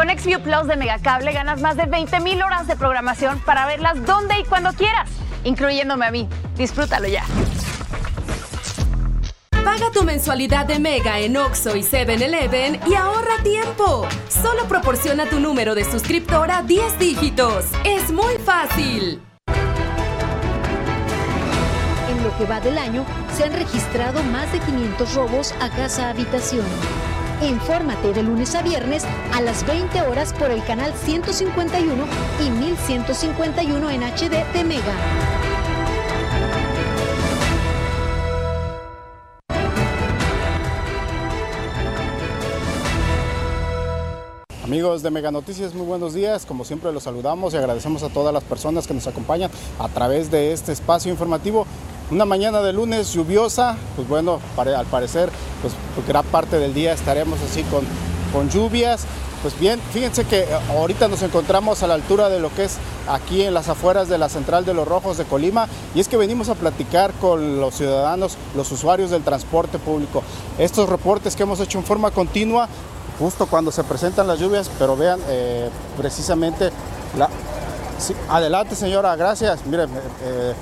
Con XView Plus de Megacable ganas más de 20 mil horas de programación para verlas donde y cuando quieras, incluyéndome a mí. Disfrútalo ya. Paga tu mensualidad de Mega en Oxo y 7-Eleven y ahorra tiempo. Solo proporciona tu número de suscriptora 10 dígitos. Es muy fácil. En lo que va del año, se han registrado más de 500 robos a casa-habitación. Infórmate de lunes a viernes a las 20 horas por el canal 151 y 1151 en HD de Mega. Amigos de Mega Noticias, muy buenos días. Como siempre los saludamos y agradecemos a todas las personas que nos acompañan a través de este espacio informativo. Una mañana de lunes lluviosa, pues bueno, al parecer, pues, gran parte del día estaremos así con, con lluvias. Pues bien, fíjense que eh, ahorita nos encontramos a la altura de lo que es aquí en las afueras de la Central de los Rojos de Colima y es que venimos a platicar con los ciudadanos, los usuarios del transporte público. Estos reportes que hemos hecho en forma continua, justo cuando se presentan las lluvias, pero vean eh, precisamente la... adelante señora, gracias. Miren, eh,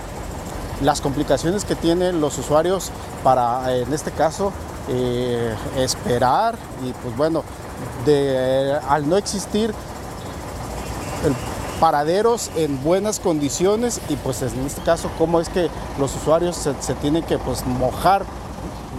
las complicaciones que tienen los usuarios para, en este caso, eh, esperar y pues bueno, de, al no existir paraderos en buenas condiciones y pues en este caso cómo es que los usuarios se, tienen que pues mojar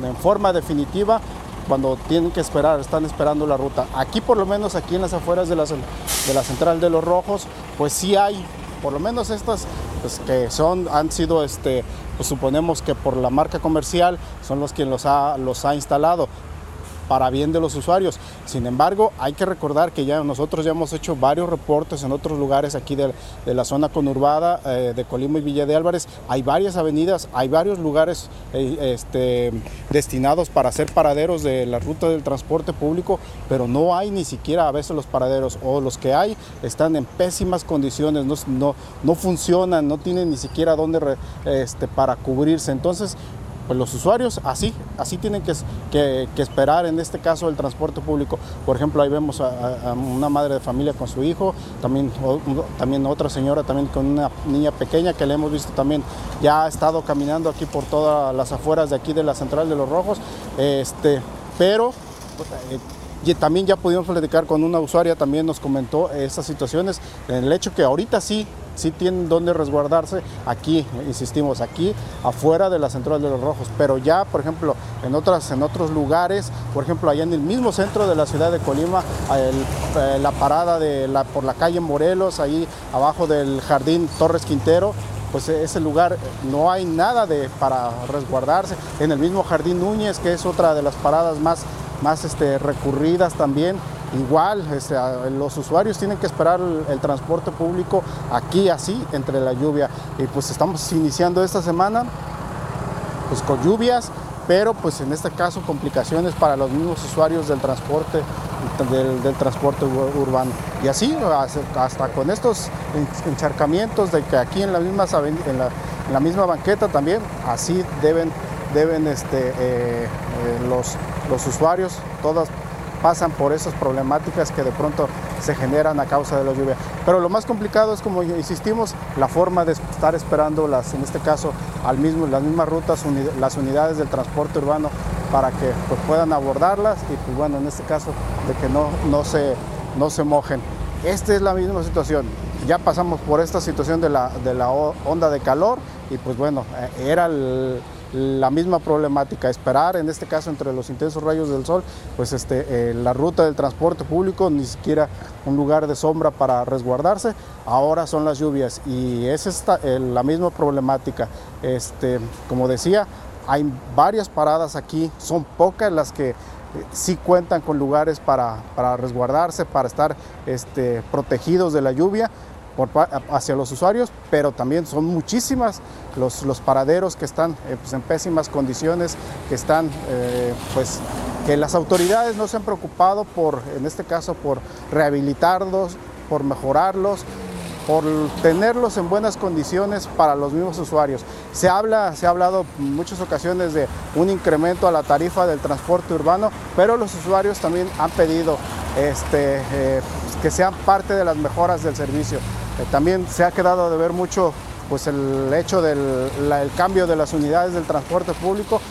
en forma definitiva cuando tienen que esperar, están esperando la ruta. Aquí por lo menos, aquí en las afueras de la, de la central de los rojos, pues sí hay por lo menos estas pues, que son, han sido, este, pues suponemos que por la marca comercial son los que los ha, los ha instalado para bien de los usuarios. Sin embargo, hay que recordar que ya nosotros ya hemos hecho varios reportes en otros lugares aquí de, la zona conurbada eh, de Colima y Villa de Álvarez. Hay varias avenidas, hay varios lugares eh, este, destinados para hacer paraderos de la ruta del transporte público, pero no hay ni siquiera a veces los paraderos o los que hay están en pésimas condiciones, no, no, no funcionan, no tienen ni siquiera dónde este, para cubrirse. Entonces, pues los usuarios así, así tienen que, que, esperar en este caso el transporte público. Por ejemplo, ahí vemos a, una madre de familia con su hijo, también, también otra señora también con una niña pequeña que le hemos visto también ya ha estado caminando aquí por todas las afueras de aquí de la Central de los Rojos, este, pero... Eh, y también ya pudimos platicar con una usuaria, también nos comentó estas situaciones, el hecho que ahorita sí sí tienen donde resguardarse aquí, insistimos, aquí afuera de la Central de los Rojos, pero ya, por ejemplo, en, otras, en otros lugares, por ejemplo, allá en el mismo centro de la ciudad de Colima, eh, la parada de la, por la calle Morelos, ahí abajo del jardín Torres Quintero, pues ese lugar no hay nada de, para resguardarse. En el mismo Jardín Núñez, que es otra de las paradas más, más este, recurridas también, Igual, los usuarios tienen que esperar el, transporte público aquí así, entre la lluvia. Y pues estamos iniciando esta semana pues con lluvias, pero pues en este caso complicaciones para los mismos usuarios del transporte, del, transporte urbano. Y así, hasta con estos encharcamientos de que aquí en la misma, en la, misma banqueta también, así deben, deben este, eh, eh, los, los usuarios, todas pasan por esas problemáticas que de pronto se generan a causa de la lluvia. Pero lo más complicado es, como insistimos, la forma de estar esperando, las, en este caso, al mismo, las mismas rutas, las unidades del transporte urbano para que pues, puedan abordarlas y, pues bueno, en este caso, de que no, no, se, no se mojen. Esta es la misma situación. Ya pasamos por esta situación de la, de la onda de calor y pues bueno, eh, era el la misma problemática, esperar en este caso entre los intensos rayos del sol, pues este, eh, la ruta del transporte público, ni siquiera un lugar de sombra para resguardarse, ahora son las lluvias y es esta, la misma problemática. Este, como decía, hay varias paradas aquí, son pocas las que eh, sí cuentan con lugares para, para resguardarse, para estar este, protegidos de la lluvia hacia los usuarios, pero también son muchísimas los, los paraderos que están eh, pues, en pésimas condiciones, que están, eh, pues, que las autoridades no se han preocupado por, en este caso, por rehabilitarlos, por mejorarlos, por tenerlos en buenas condiciones para los mismos usuarios. Se, habla, se ha hablado en muchas ocasiones de un incremento a la tarifa del transporte urbano, pero los usuarios también han pedido este, eh, que sean parte de las mejoras del servicio. Eh, también se ha quedado de ver mucho pues, el hecho del el cambio de las unidades del transporte público.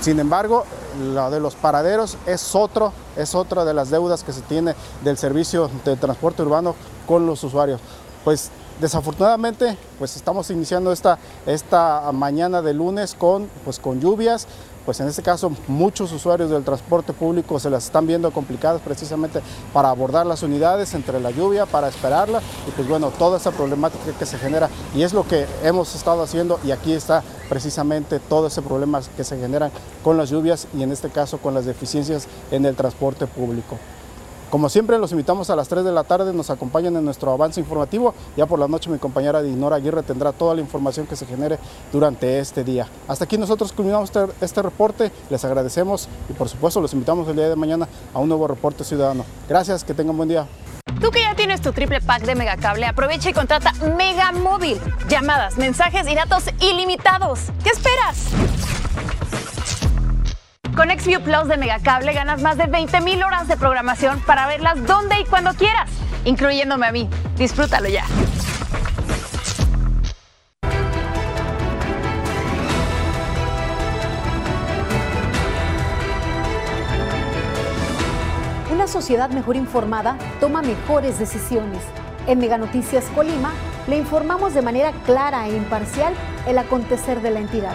Sin embargo, lo de los paraderos es otro, es otra de las deudas que se tiene del servicio de transporte urbano con los usuarios. Pues desafortunadamente, pues estamos iniciando esta, esta mañana de lunes con, pues, con lluvias, pues en este caso muchos usuarios del transporte público se las están viendo complicadas precisamente para abordar las unidades entre la lluvia, para esperarla y pues bueno, toda esa problemática que se genera y es lo que hemos estado haciendo y aquí está precisamente todo ese problema que se generan con las lluvias y en este caso con las deficiencias en el transporte público. Como siempre, los invitamos a las 3 de la tarde, nos acompañan en nuestro avance informativo. Ya por la noche mi compañera Dinora Aguirre tendrá toda la información que se genere durante este día. Hasta aquí nosotros culminamos este, reporte, les agradecemos y por supuesto los invitamos el día de mañana a un nuevo reporte ciudadano. Gracias, que tengan buen día. Tú que ya tienes tu triple pack de Megacable, aprovecha y contrata Mega Móvil. Llamadas, mensajes y datos ilimitados. ¿Qué esperas? Con XView Plus de Megacable ganas más de 20.000 horas de programación para verlas donde y cuando quieras, incluyéndome a mí. Disfrútalo ya. Una sociedad mejor informada toma mejores decisiones. En Mega Noticias Colima le informamos de manera clara e imparcial el acontecer de la entidad.